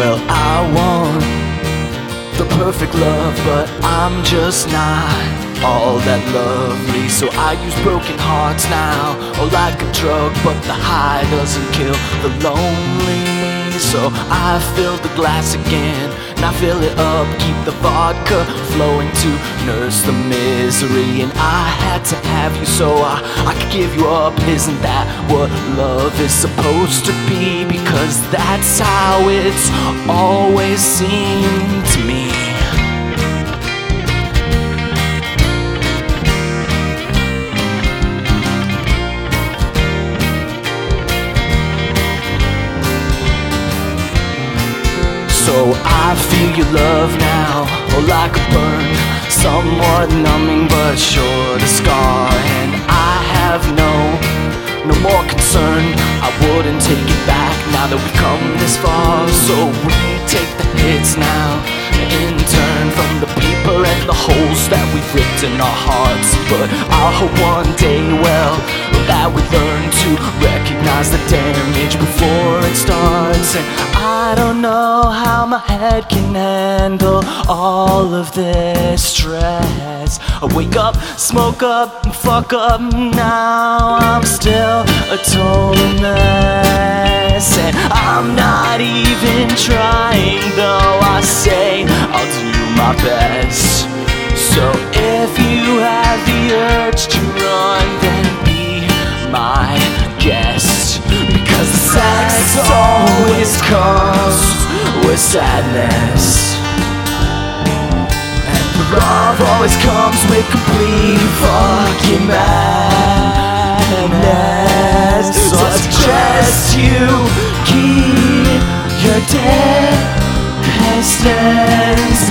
Well, I want the perfect love, but I'm just not all that lovely. So I use broken hearts now, or like a drug, but the high doesn't kill the lonely. So I fill the glass again, and I fill it up, keep the vodka flowing to nurse the misery. And I had to have you so I, I could give you up. Isn't that what love is supposed to be? Because that's how it's always seemed to me. So I feel your love now, oh like a burn, somewhat numbing but sure to scar. And I have no, no more concern. I wouldn't take it back now that we've come this far. So we take the hits now, in turn from the people and the holes that we've ripped in our hearts. But I hope one day, well, that we learn to recognize the damage before it starts. And I don't know how my head can handle all of this stress. I wake up, smoke up, and fuck up. Now I'm still a total mess. And I'm not even trying, though I say I'll do my best. So if you have the urge to run, then be my guest. Because the sex always comes with sadness. And the love always comes with complete fucking madness. So I suggest you keep your distance.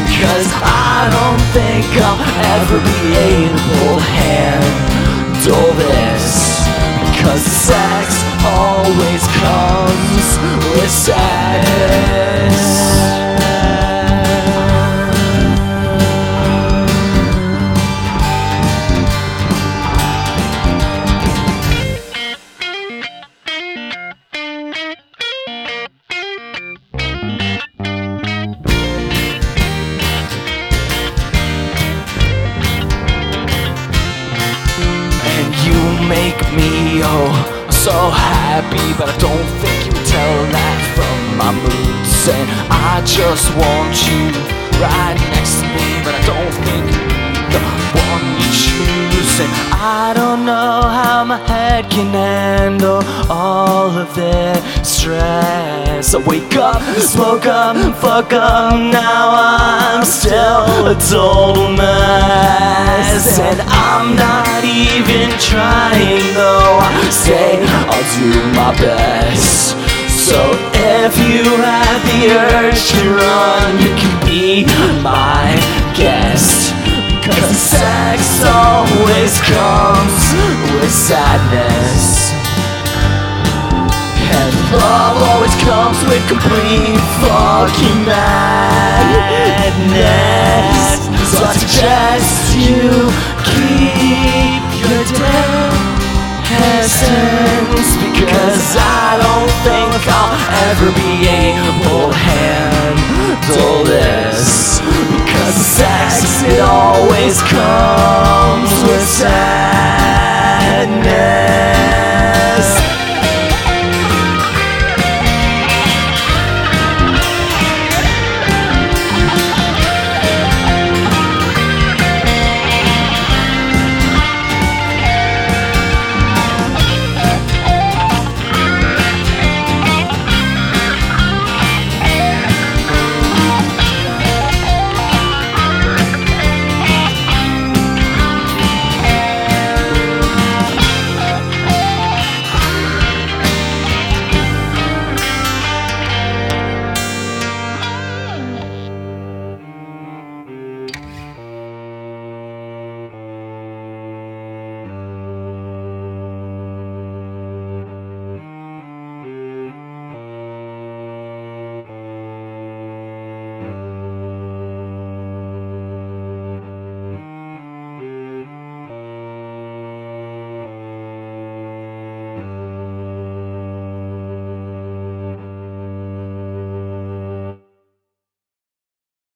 Because I don't think I'll ever be able to handle this. Because sex always comes with sadness. Make me oh so happy, but I don't think you tell that from my moods. And I just want you right next to me, but I don't think the one you choose. And I don't know how my head can handle all of this stress. I wake up, smoke up, fuck up. Now I'm still a total mess, and I'm not even trying. Though I say I'll do my best. So if you have the urge to run, you can be my guest. Because sex always comes with sadness. And love always comes with complete fucking madness. So I suggest ever be able to handle this. Because sex, it always comes with sex.